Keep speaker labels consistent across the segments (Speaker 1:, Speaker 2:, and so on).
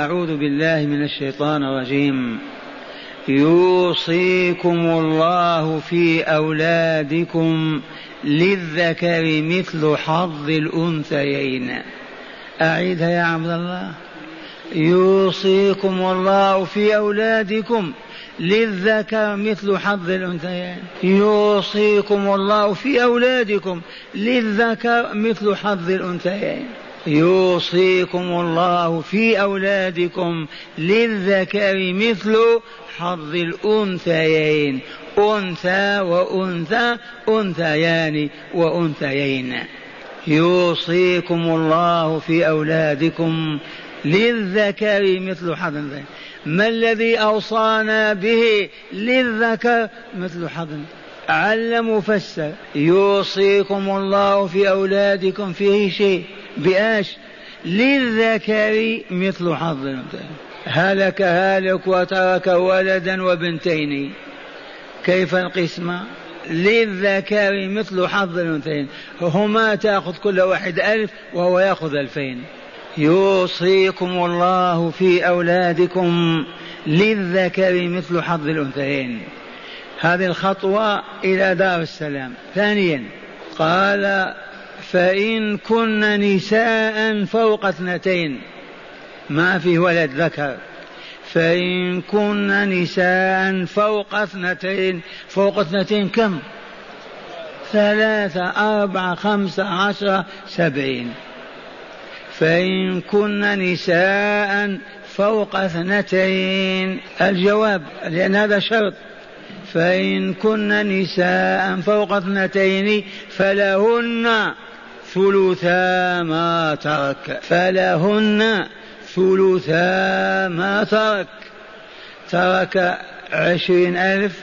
Speaker 1: أعوذ بالله من الشيطان الرجيم. يوصيكم الله في أولادكم للذكر مثل حظ الأنثيين. أعيدها يا عبد الله. يوصيكم الله في أولادكم للذكر مثل حظ الأنثيين. يوصيكم الله في أولادكم للذكر مثل حظ الأنثيين. يوصيكم الله في أولادكم للذكر مثل حظ الأنثيين. أنثى وأنثى أنثيان وأنثيين. يوصيكم الله في أولادكم للذكر مثل حظ ما الذي أوصانا به للذكر مثل حظ علم فسر. يوصيكم الله في أولادكم فيه شيء. بآش. للذكر مثل حظ هلك هالك وترك ولدا وبنتين. كيف القسمة؟ للذكر مثل حظ الأنثيين. هما تأخذ كل واحد ألف وهو يأخذ ألفين. يوصيكم الله في أولادكم للذكر مثل حظ الأنثيين. هذه الخطوة إلى دار السلام. ثانيا قال فإن كن نساء فوق اثنتين ما في ولد ذكر. فإن كن نساء فوق اثنتين فوق اثنتين كم؟ ثلاثة أربعة خمسة عشرة سبعين. فإن كن نساء فوق اثنتين. الجواب لأن هذا شرط. فإن كن نساء فوق اثنتين فلهن ثلثا ما ترك. فلهن ثلثا ما ترك. ترك عشرين ألف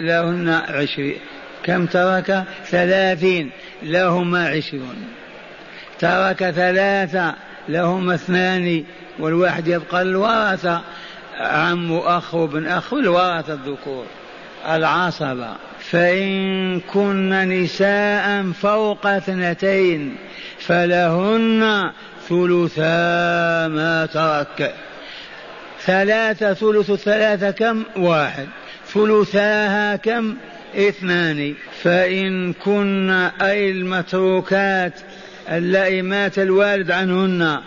Speaker 1: لهن عشرين. كم ترك؟ ثلاثين لهما عشرون. ترك ثلاثة لهما اثنان والواحد يبقى الورثة. عم أخ وابن أخ والورثة الذكور. العصبة فإن كن نساء فوق اثنتين فلهن ثلثا ما ترك. ثلاثة ثلث الثلاثة كم؟ واحد. ثلثاها كم؟ اثنان. فإن كن أي المتروكات اللائي مات الوالد عنهن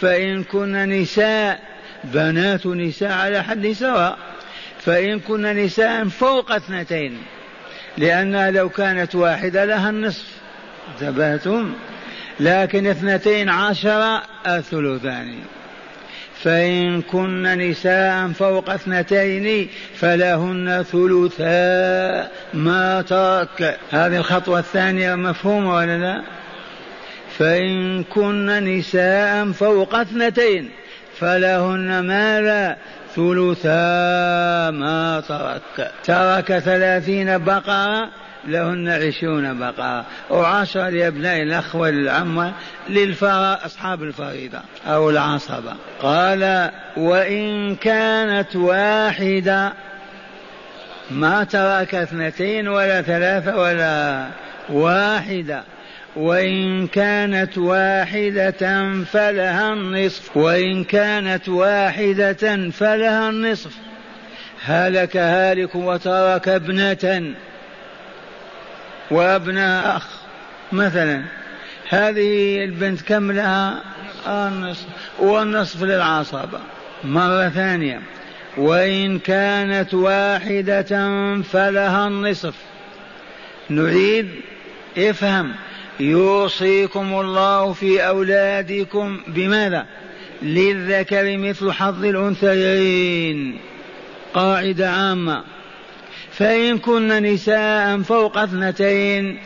Speaker 1: فإن كن نساء بنات نساء على حد سواء. فإن كن نساء فوق اثنتين لأنها لو كانت واحدة لها النصف. انتبهتم؟ لكن اثنتين عشر الثلثان. فإن كن نساء فوق اثنتين فلهن ثلثا ما ترك. هذه الخطوة الثانية مفهومة ولا لا؟ فإن كن نساء فوق اثنتين فلهن ماذا؟ ثلثا ما ترك. ترك ثلاثين بقرة لهن عشرون بقرة وعشرة لأبناء الأخ والعم للفراء أصحاب الفريضة أو العصبة. قال وإن كانت واحدة ما ترك اثنتين ولا ثلاثة ولا واحدة. وإن كانت واحدة فلها النصف. وإن كانت واحدة فلها النصف. هلك هالك وترك ابنة. وأبناء أخ مثلا. هذه البنت كم لها؟ النصف. والنصف للعصبة مرة ثانية. وإن كانت واحدة فلها النصف. نعيد. افهم. يوصيكم الله في أولادكم بماذا؟ للذكر مثل حظ الأنثيين. قاعدة عامة. فإن كن نساء فوق اثنتين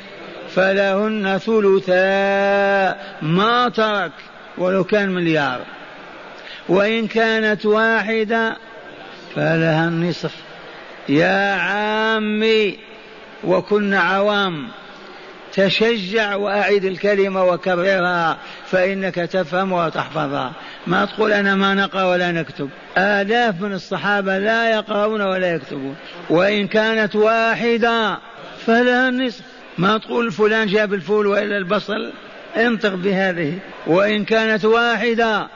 Speaker 1: فلهن ثلثا ما ترك ولو كان مليار. وإن كانت واحدة فلها النصف. يا عامي وكن عوام. تشجع وأعد الكلمة وكررها فإنك تفهمها وتحفظها. ما تقول أنا ما نقرأ ولا نكتب. آلاف من الصحابة لا يقرؤون ولا يكتبون. وإن كانت واحدة فلها النصف. ما تقول فلان جاب الفول وإلا البصل. انطق بهذه. وإن كانت واحدة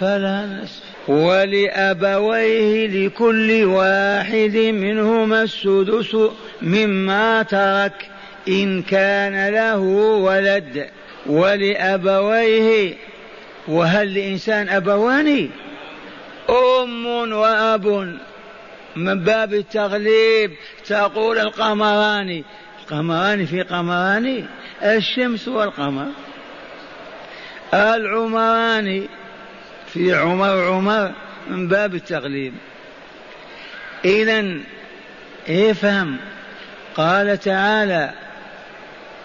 Speaker 1: فلها النصف. ولأبويه لكل واحد منهما السدس مما ترك. إن كان له ولد ولأبويه وهل لإنسان أبوان؟ أم وأب. من باب التغليب تقول القمران. قمران في قمران الشمس والقمر. العمران في عمر عمر من باب التغليب. إذا افهم. قال تعالى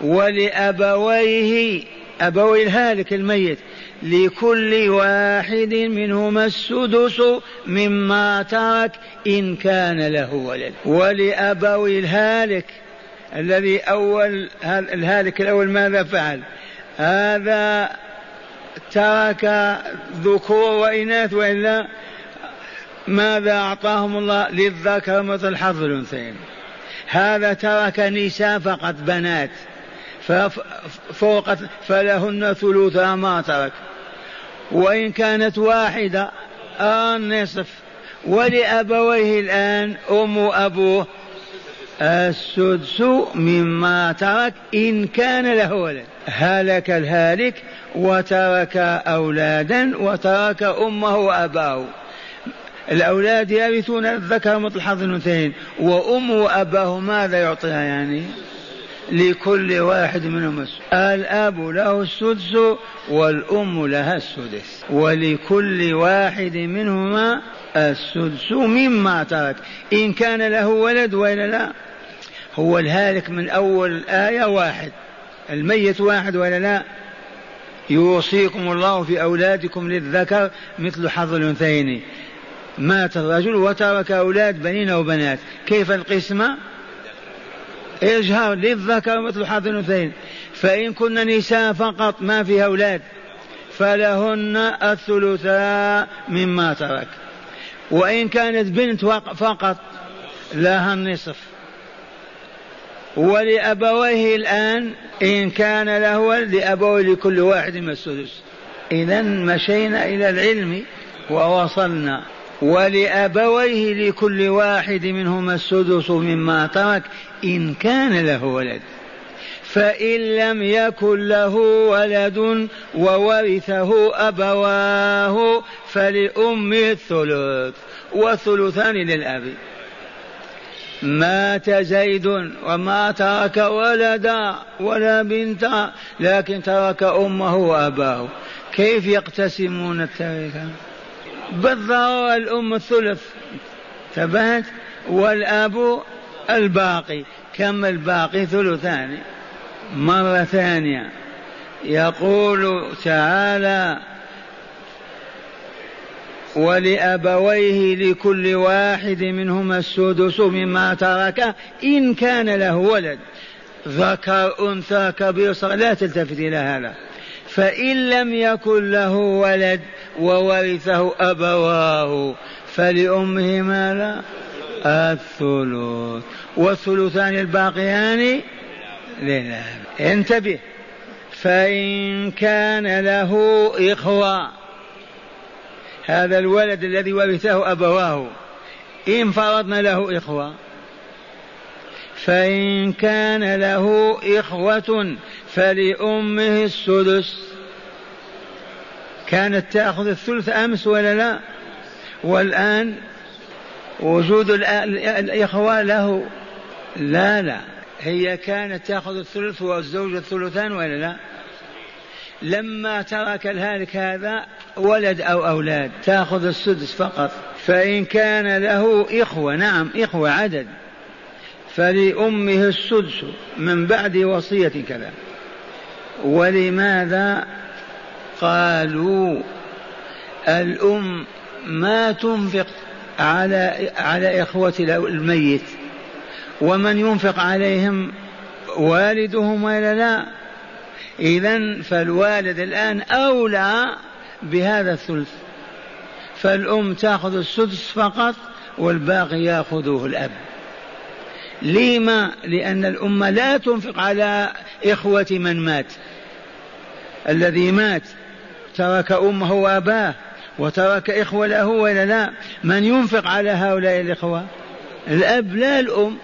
Speaker 1: ولأبويه أبوي الهالك الميت لكل واحد منهما السدس مما ترك إن كان له ولد. ولأبوي الهالك الذي أول الهالك الأول ماذا فعل؟ هذا ترك ذكور وإناث وإلا ماذا أعطاهم الله؟ للذكر مثل حظ الأنثيين. هذا ترك نساء فقط بنات. فوق فلهن ثلثا ما ترك. وإن كانت واحدة النصف ولأبويه الآن أم أبوه. السدس مما ترك إن كان له ولد. هلك الهالك وترك أولادا وترك أمه وأباه. الأولاد يرثون الذكر مثل حظ الأنثيين. وأم وأباه ماذا يعطيها يعني؟ لكل واحد منهم السدس. الأب له السدس والأم لها السدس. ولكل واحد منهما السدس مما ترك. إن كان له ولد وإلا لا. هو الهالك من أول آية واحد. الميت واحد ولا لا. يوصيكم الله في أولادكم للذكر مثل حظ الأنثيين. مات الرجل وترك أولاد بنين وبنات. كيف القسمة؟ إجهار للذكر مثل حظ الأنثيين. فإن كن نساء فقط ما فيها أولاد فلهن الثلثاء مما ترك. وإن كانت بنت فقط لها النصف. ولأبويه الآن إن كان له ولد لأبويه لكل واحد من السدس. إذا مشينا إلى العلم ووصلنا ولأبويه لكل واحد منهما السدس مما ترك إن كان له ولد. فإن لم يكن له ولد وورثه أبواه فلأمه الثلث والثلثان للأب. مات زيد وما ترك ولدا ولا بنتا لكن ترك أمه وأباه. كيف يقتسمون التركة بالضرورة الأم الثلث. ثبت والأب الباقي. كم الباقي ثلثان؟ مرة ثانية. يقول تعالى ولأبويه لكل واحد منهما السدس مما ترك إن كان له ولد. ذكر أنثى كبير صغير. لا تلتفت إلى هذا. فإن لم يكن له ولد وورثه أبواه فلأمه ماذا الثلث. والثلثان الباقيان لله انتبه. فإن كان له إخوة هذا الولد الذي ورثه أبواه إن فرضنا له إخوة فإن كان له إخوة فلأمه السدس. كانت تأخذ الثلث أمس ولا لا؟ والآن وجود الإخوة له؟ لا لا. هي كانت تأخذ الثلث والزوج الثلثان ولا لا؟ لما ترك الهالك هذا ولد أو أولاد تأخذ السدس فقط. فإن كان له إخوة نعم إخوة عدد. فلأمه السدس من بعد وصية كذا ولماذا قالوا الأم ما تنفق على على إخوة الميت ومن ينفق عليهم والدهم ولا لا؟ إذا فالوالد الآن أولى بهذا الثلث. فالأم تأخذ السدس فقط والباقي يأخذه الأب. لما؟ لأن الأم لا تنفق على إخوة من مات. الذي مات ترك أمه وأباه وترك إخوة له ولا لا. من ينفق على هؤلاء الإخوة؟ الأب لا الأم.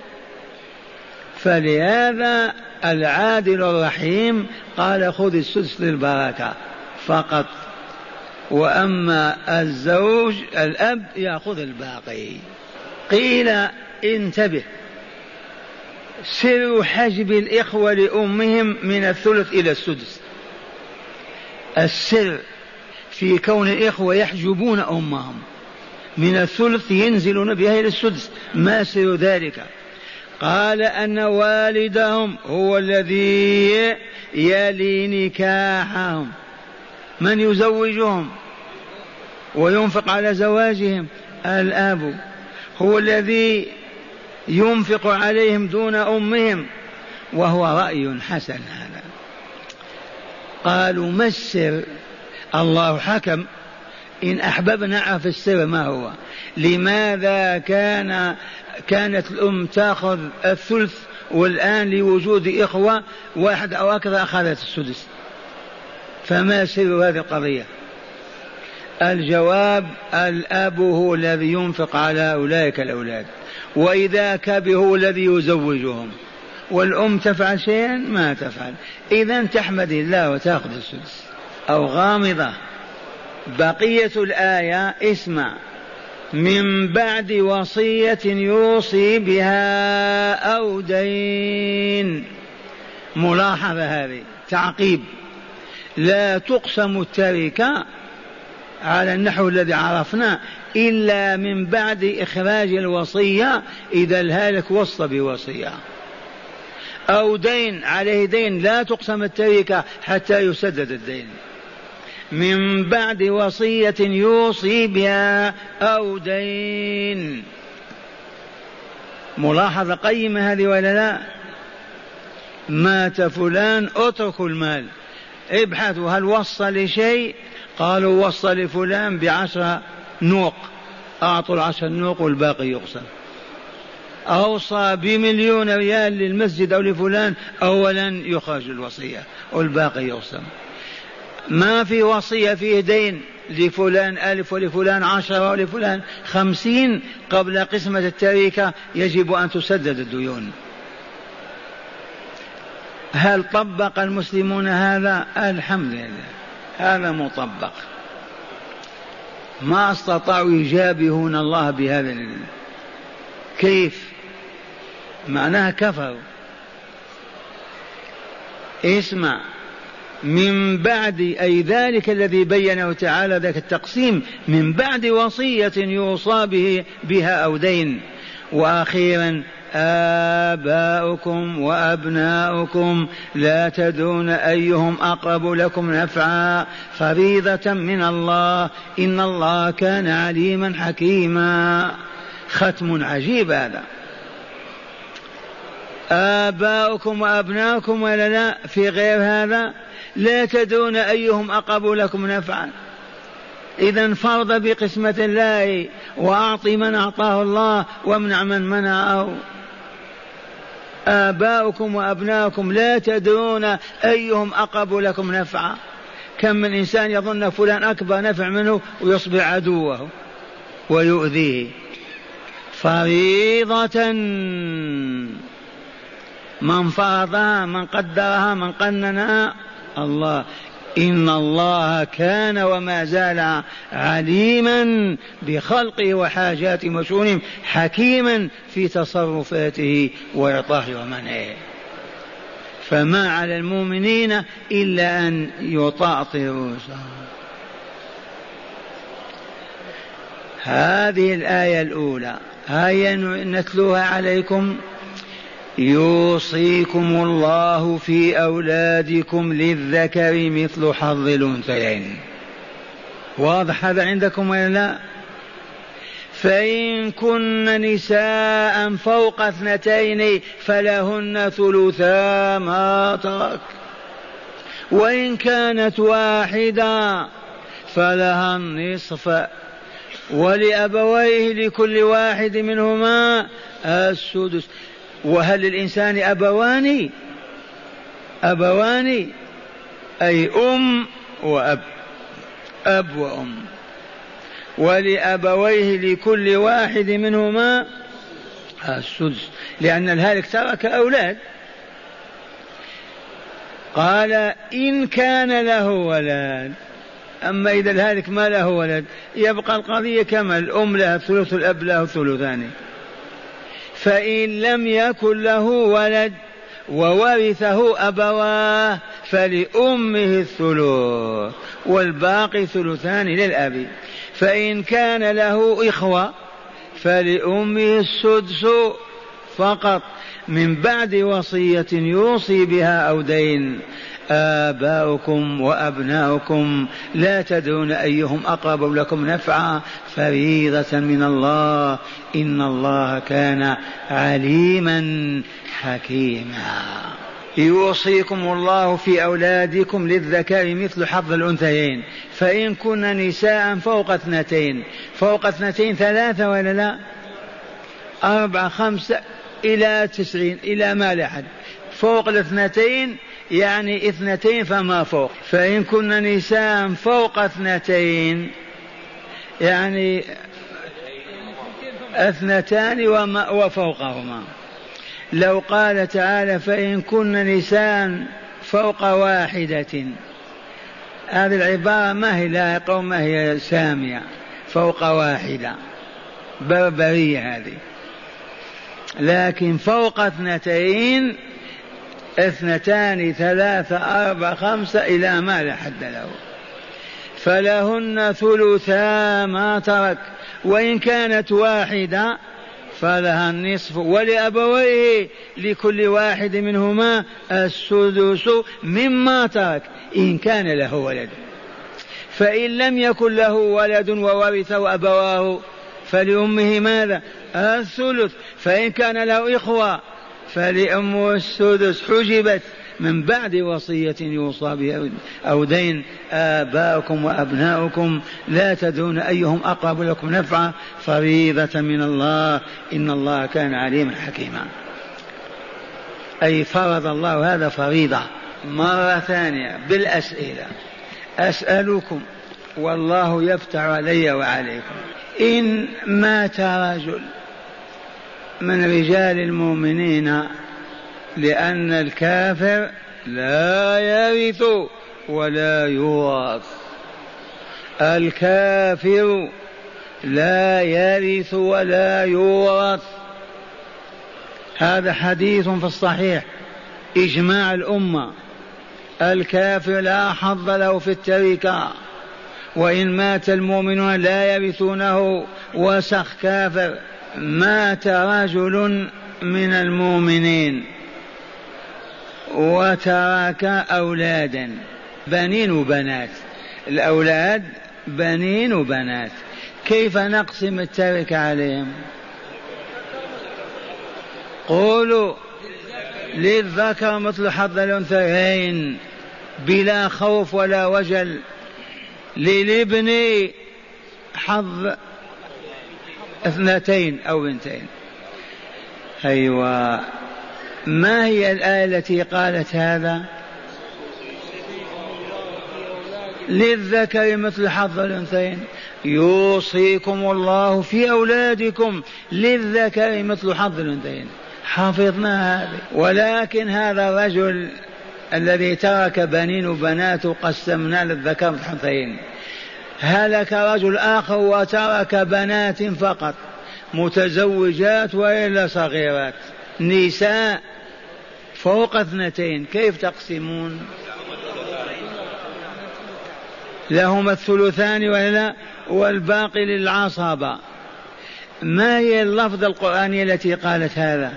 Speaker 1: فلهذا العادل الرحيم قال خذ السدس للبركة فقط. وأما الزوج الأب يأخذ الباقي. قيل انتبه. سر حجب الإخوة لأمهم من الثلث إلى السدس. السر في كون الإخوة يحجبون أمهم. من الثلث ينزلون بها إلى السدس. ما سر ذلك؟ قال أن والدهم هو الذي يلي نكاحهم. من يزوجهم؟ وينفق على زواجهم. الأب هو الذي ينفق عليهم دون أمهم. وهو رأي حسن. هذا قالوا ما السر؟ الله حكم. إن أحببنا عرف السر ما هو؟ لماذا كان كانت الأم تأخذ الثلث والآن لوجود إخوة واحد أو أكثر أخذت السدس؟ فما سر هذه القضية؟ الجواب الأب هو الذي ينفق على أولئك الأولاد وإذا كبر هو الذي يزوجهم. والأم تفعل شيئا ما تفعل. إذا تحمد الله وتأخذ السدس. أو غامضة. بقية الآية اسمع. من بعد وصية يوصي بها أو دين. ملاحظة هذه. تعقيب. لا تقسم التركة على النحو الذي عرفناه إلا من بعد إخراج الوصية. إذا الهالك وصى بوصية. أو دين عليه دين لا تقسم التركة حتى يسدد الدين. من بعد وصية يوصي بها أو دين. ملاحظة قيمة هذه ولا لا؟ مات فلان اتركوا المال. ابحثوا هل وصى لشيء؟ قالوا وصى لفلان بعشرة نوق. أعطوا العشر نوق والباقي يقسم. أوصى بمليون ريال للمسجد أو لفلان أولا يخرج الوصية والباقي يقسم ما في وصية فيه دين لفلان ألف ولفلان عشرة ولفلان. خمسين قبل قسمة التركة يجب أن تسدد الديون. هل طبق المسلمون هذا؟ الحمد لله. هذا مطبق. ما استطاعوا يجابهون الله بهذا كيف؟ معناها كفروا اسمع. من بعد أي ذلك الذي بينه تعالى ذاك التقسيم من بعد وصية يوصى به بها أو دين. وأخيرا آباؤكم وأبناؤكم لا تدرون أيهم أقرب لكم نفعا. فريضة من الله. إن الله كان عليما حكيما. ختم عجيب هذا. آباؤكم وأبناؤكم ولا لا؟ في غير هذا؟ لا تدرون أيهم أقرب لكم نفعا. إذا فرض بقسمة الله وأعطي من أعطاه الله وامنع من منعه. آباؤكم وأبناؤكم لا تدرون أيهم أقرب لكم نفعا. كم من إنسان يظن فلان أكبر نفع منه ويصبح عدوه ويؤذيه. فريضة. من فرضها من قدرها من قننها الله. إن الله كان وما زال عليما بخلقه وحاجات وشؤونهم حكيما في تصرفاته وإعطائه ومنعه فما على المؤمنين إلا أن يطاطروا. هذه الآية الأولى. آية نتلوها عليكم. يوصيكم الله في أولادكم للذكر مثل حظ الأنثيين. واضح هذا عندكم ولا لا؟ فإن كن نساء فوق اثنتين فلهن ثلثا ما ترك. وإن كانت واحدة فلها النصف. ولأبويه لكل واحد منهما السدس. وهل للإنسان أبوان؟ أبوان أي أم وأب. أب وأم. ولأبويه لكل واحد منهما السدس. لأن الهالك ترك أولاد. قال إن كان له ولد. أما إذا الهالك ما له ولد يبقى القضية كما الأم لها ثلث الأب له ثلثان. فإن لم يكن له ولد وورثه أبواه فلأمه الثلث والباقي ثلثان للأب. فإن كان له إخوة فلأمه السدس فقط. من بعد وصية يوصي بها أو دين. آباؤكم وأبناؤكم لا تدرون أيهم أقرب لكم نفعا فريضة من الله. إن الله كان عليما حكيما. يوصيكم الله في أولادكم للذكر مثل حظ الأنثيين. فإن كن نساء فوق اثنتين. فوق اثنتين ثلاثة ولا لا؟ أربعة خمسة إلى تسعين إلى ما لا فوق الاثنتين يعني اثنتين فما فوق. فإن كن نساء فوق اثنتين. يعني اثنتان وما وفوقهما. لو قال تعالى فإن كن نساء فوق واحدة. هذه العبارة ما هي لائقة وما هي سامية. فوق واحدة. بربرية هذه. لكن فوق اثنتين اثنتان ثلاثة أربعة خمسة إلى ما لا حد له؟ فلهن ثلثا ما ترك. وإن كانت واحدة فلها النصف. ولأبويه لكل واحد منهما السدس مما ترك إن كان له ولد. فإن لم يكن له ولد وورثه أبواه فلأمه ماذا؟ الثلث. فإن كان له إخوة فلأمه السدس حجبت من بعد وصية يوصى بها أو دين آباؤكم وأبناؤكم لا تدرون أيهم أقرب لكم نفعا فريضة من الله إن الله كان عليما حكيما. أي فرض الله هذا فريضة مرة ثانية بالأسئلة. أسألكم والله يفتح علي وعليكم. إن مات رجل من رجال المؤمنين لأن الكافر لا يرث ولا يورث الكافر لا يرث ولا يورث هذا حديث في الصحيح. إجماع الأمة. الكافر لا حظ له في التركة. وإن مات المؤمنون لا يرثونه وسخ كافر. مات رجل من المؤمنين وترك أولادا بنين وبنات. الأولاد بنين وبنات. كيف نقسم التركة عليهم؟ قولوا للذكر مثل حظ الأنثيين بلا خوف ولا وجل. للابن حظ اثنتين أو بنتين. أيوة. ما هي الآية التي قالت هذا؟ للذكر مثل حظ الأنثيين. يوصيكم الله في أولادكم للذكر مثل حظ الأنثيين. حفظنا هذه. ولكن هذا الرجل الذي ترك بنين وبنات قسمنا للذكر مثل الأنثيين. هلك رجل آخر وترك بنات فقط متزوجات وإلا صغيرات نساء فوق اثنتين كيف تقسمون؟ لهما الثلثان ولا والباقي للعصبة. ما هي اللفظة القرآنية التي قالت هذا؟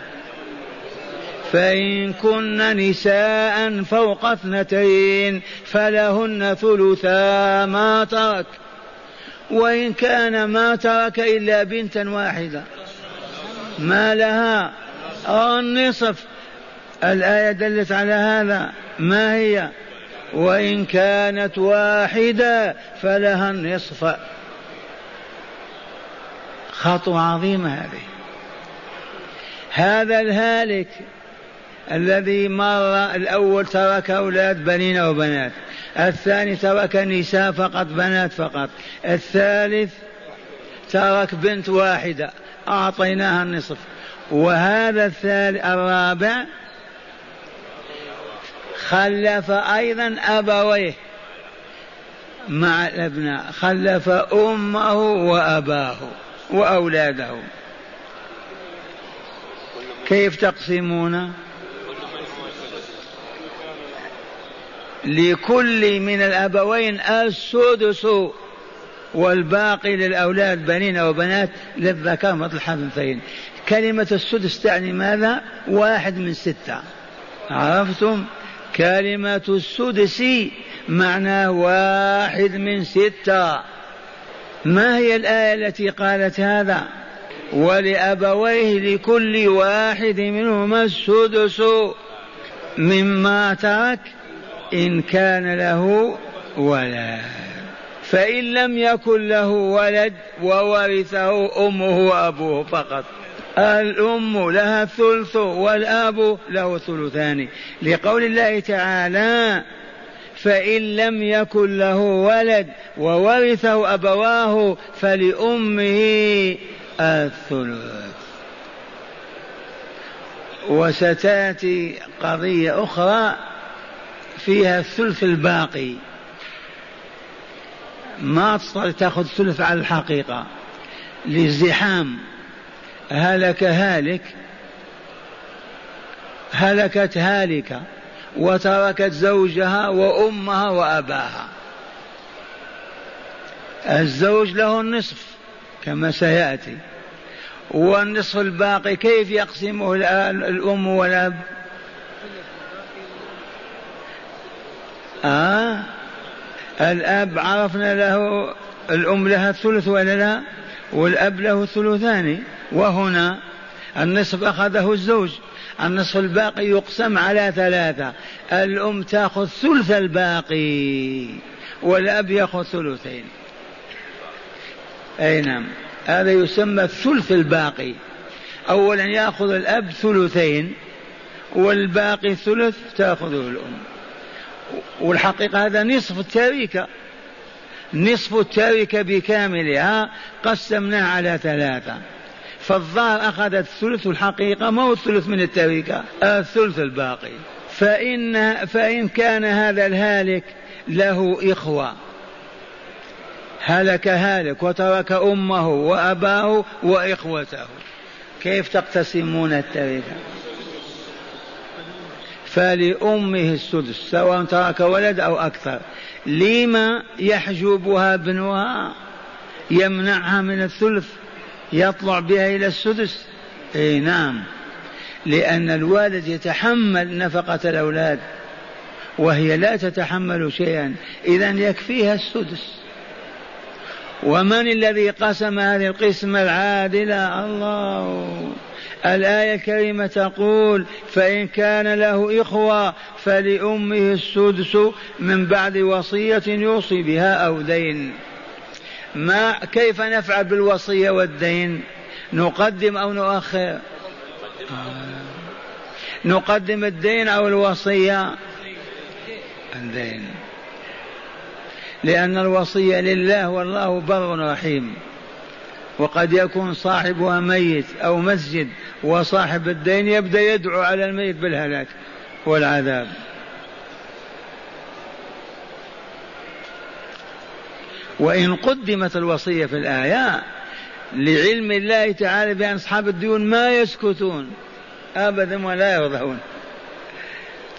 Speaker 1: فإن كن نساء فوق اثنتين فلهن ثلثا ما ترك. وإن كان ما ترك إلا بنتا واحدة. ما لها؟ النصف. الآية دلت على هذا. ما هي؟ وإن كانت واحدة فلها النصف. خطوة عظيمة هذه. هذا الهالك الذي مر الأول ترك أولاد بنين وبنات. الثاني ترك نساء فقط بنات فقط. الثالث ترك بنت واحدة. أعطيناها النصف. وهذا الثالث الرابع خلف أيضا أبويه مع الأبناء. خلف أمه وأباه وأولاده. كيف تقسمون؟ لكل من الأبوين السدس والباقي للأولاد بنين وبنات للذكر مثل حظ كلمة السدس تعني ماذا؟ واحد من ستة. عرفتم؟ كلمة السدس معناه واحد من ستة. ما هي الآية التي قالت هذا؟ ولأبويه لكل واحد منهما السدس. مما ترك إن كان له ولد. فإن لم يكن له ولد وورثه أمه وأبوه فقط. الأم لها الثلث والأب له ثلثان لقول الله تعالى فإن لم يكن له ولد وورثه أبواه فلأمه الثلث. وستأتي قضية أخرى. فيها الثلث الباقي. ما تستطيع تاخذ ثلث على الحقيقة. للزحام. هلك هالك. هلكت هالكة. وتركت زوجها وأمها وأباها. الزوج له النصف كما سيأتي. والنصف الباقي كيف يقسمه الأم والأب؟ آه. الأب عرفنا له الأم لها الثلث ولا لا؟ والأب له الثلثان. وهنا النصف أخذه الزوج النصف الباقي يقسم على ثلاثة. الأم تأخذ ثلث الباقي والأب يأخذ ثلثين. أي نعم. هذا يسمى الثلث الباقي. أولا يأخذ الأب ثلثين والباقي ثلث تأخذه الأم. والحقيقة هذا نصف التركة نصف التركة بكاملها قسمناها على ثلاثة. فالظاهر أخذت الثلث الحقيقة ما هو الثلث من التركة الثلث الباقي. فإن فإن كان هذا الهالك له إخوة. هلك هالك وترك أمه وأباه وإخوته. كيف تقتسمون التركة فلأمه السدس سواء ترك ولد أو أكثر. لما يحجبها ابنها يمنعها من الثلث يطلع بها إلى السدس. إي نعم. لأن الوالد يتحمل نفقة الأولاد وهي لا تتحمل شيئا. إذا يكفيها السدس. ومن الذي قسم هذه القسمة العادلة؟ الله. الآية الكريمة تقول فإن كان له إخوة فلأمه السدس من بعد وصية يوصي بها أو دين. ما كيف نفعل بالوصية والدين؟ نقدم أو نؤخر؟ نقدم الدين أو الوصية؟ الدين. لأن الوصية لله والله بر رحيم. وقد يكون صاحبها ميت أو مسجد وصاحب الدين يبدأ يدعو على الميت بالهلاك والعذاب. وإن قدمت الوصية في الآية لعلم الله تعالى بأن أصحاب الديون ما يسكتون أبدا ولا يرضون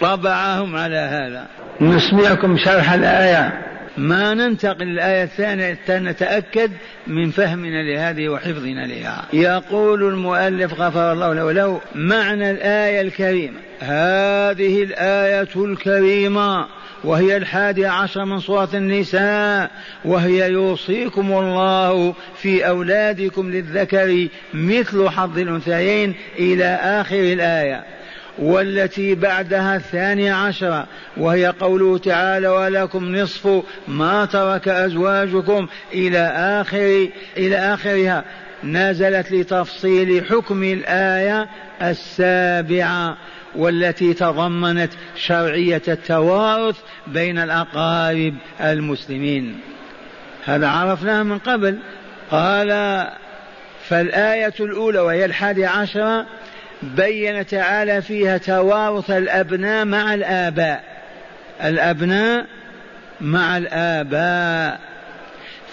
Speaker 1: طبعهم على هذا. نسمعكم شرح الآية. ما ننتقل للآية الثانية حتى نتأكد من فهمنا لهذه وحفظنا لها. يقول المؤلف غفر الله له وله معنى الآية الكريمة. هذه الآية الكريمة وهي الحادية عشر من سورة النساء وهي يوصيكم الله في أولادكم للذكر مثل حظ الأنثيين إلى آخر الآية. والتي بعدها الثانية عشرة وهي قوله تعالى ولكم نصف ما ترك أزواجكم إلى آخر إلى آخرها. نزلت لتفصيل حكم الآية السابعة والتي تضمنت شرعية التوارث بين الأقارب المسلمين. هذا عرفناه من قبل. قال فالآية الأولى وهي الحادي عشرة بين تعالى فيها توارث الأبناء مع الآباء. الأبناء مع الآباء.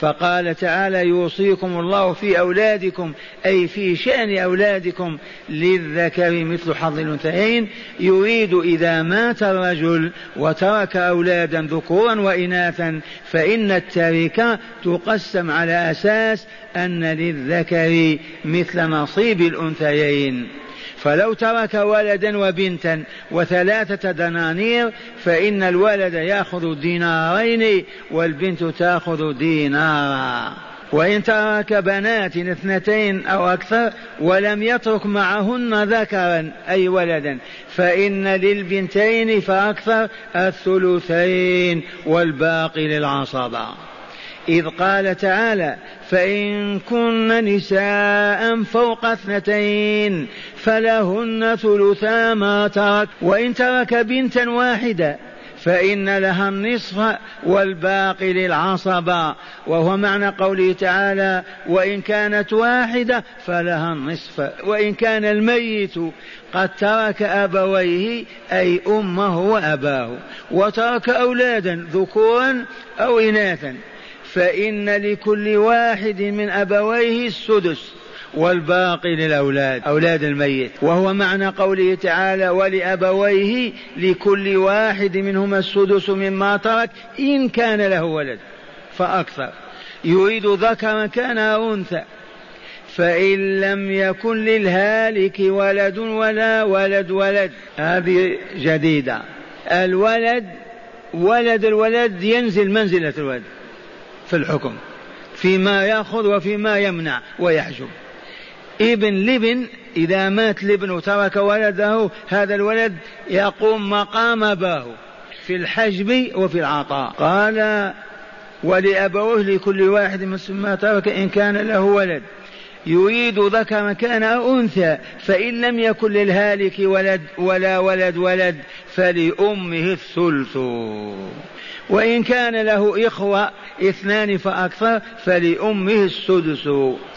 Speaker 1: فقال تعالى يوصيكم الله في أولادكم أي في شأن أولادكم للذكر مثل حظ الأنثيين. يريد إذا مات الرجل وترك أولادا ذكورا وإناثا فإن التركة تقسم على أساس أن للذكر مثل نصيب الأنثيين. فلو ترك ولدا وبنتا وثلاثة دنانير فإن الولد يأخذ دينارين والبنت تأخذ دينارا. وإن ترك بنات اثنتين أو أكثر ولم يترك معهن ذكرا أي ولدا فإن للبنتين فأكثر الثلثين والباقي للعصبة. إذ قال تعالى فإن كن نساء فوق اثنتين فلهن ثلثا ما ترك وإن ترك بنتا واحدة فإن لها النصف والباقي للعصبة وهو معنى قوله تعالى وإن كانت واحدة فلها النصف وإن كان الميت قد ترك أبويه أي أمه وأباه وترك أولادا ذكورا أو إناثا. فإن لكل واحد من أبويه السدس والباقي للأولاد أولاد الميت. وهو معنى قوله تعالى ولأبويه لكل واحد منهما السدس مما ترك إن كان له ولد. فأكثر. يريد ذكرا كان أو أنثى. فإن لم يكن للهالك ولد ولا ولد ولد. هذه جديدة. الولد ولد الولد ينزل منزلة الولد. في الحكم فيما يأخذ وفيما يمنع ويحجب. ابن لبن إذا مات الابن وترك ولده هذا الولد يقوم مقام أباه في الحجب وفي العطاء. قال ولأبوه لكل واحد من ما ترك إن كان له ولد. يريد ذكر كان أو أنثى فإن لم يكن للهالك ولد ولا ولد ولد فلأمه الثلث. وإن كان له إخوة اثنان فأكثر فلأمه السدس.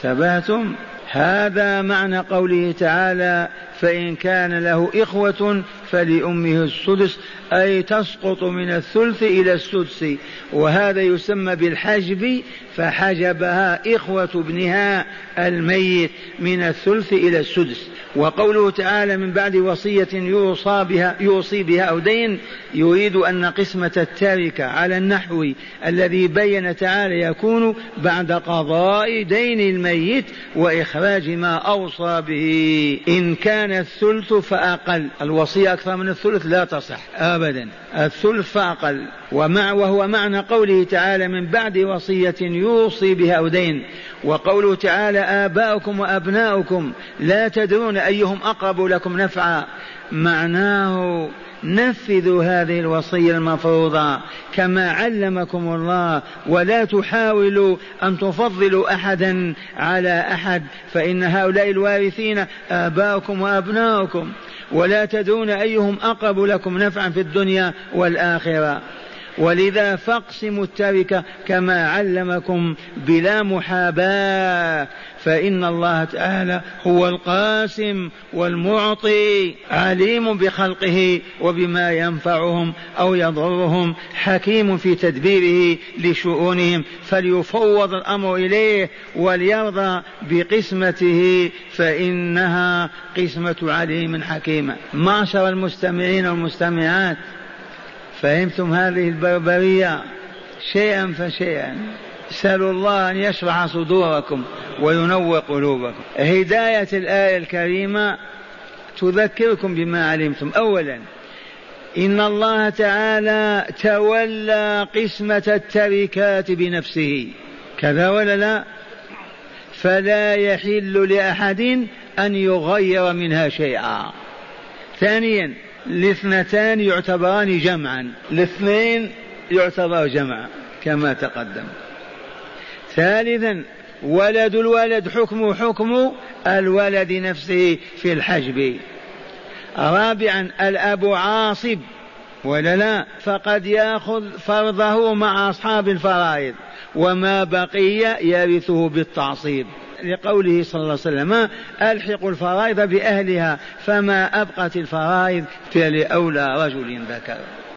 Speaker 1: ثباتم هذا معنى قوله تعالى فإن كان له إخوة فلأمه السدس أي تسقط من الثلث إلى السدس. وهذا يسمى بالحجب فحجبها إخوة ابنها الميت من الثلث إلى السدس. وقوله تعالى من بعد وصية يوصى بها يوصي بها أو دين يريد أن قسمة التركة على النحو الذي بين تعالى يكون بعد قضاء دين الميت وإخراج ما أوصى به. إن كان الثلث فأقل. الوصية أكثر من الثلث لا تصح أبدا. الثلث فأقل. ومع وهو معنى قوله تعالى من بعد وصية يوصي بها أو دين. وقوله تعالى آباؤكم وأبناؤكم لا تدرون أيهم أقرب لكم نفعا. معناه نفذوا هذه الوصية المفروضة كما علمكم الله ولا تحاولوا أن تفضلوا أحدا على أحد فإن هؤلاء الوارثين آباؤكم وأبناؤكم ولا تدرون أيهم أقرب لكم نفعا في الدنيا والآخرة. ولذا فاقسموا التركة كما علمكم بلا محاباة فإن الله تعالى هو القاسم والمعطي عليم بخلقه وبما ينفعهم أو يضرهم حكيم في تدبيره لشؤونهم فليفوض الأمر إليه وليرضى بقسمته فإنها قسمة عليم حكيم معشر المستمعين والمستمعات فهمتم هذه البربرية؟ شيئا فشيئا. اسألوا الله أن يشرح صدوركم وينور قلوبكم. هداية الآية الكريمة تذكركم بما علمتم. أولا إن الله تعالى تولى قسمة التركات بنفسه. كذا ولا لا؟ فلا يحل لأحد أن يغير منها شيئا. ثانيا الاثنتان يعتبران جمعا. الاثنين يعتبر جمعا كما تقدم. ثالثا ولد الولد حكم حكم الولد نفسه في الحجب. رابعا الأب عاصب ولا لا؟ فقد يأخذ فرضه مع أصحاب الفرائض وما بقي يرثه بالتعصيب. لقوله صلى الله عليه وسلم ألحقوا الفرائض بأهلها فما أبقت الفرائض فلاولى رجل ذكر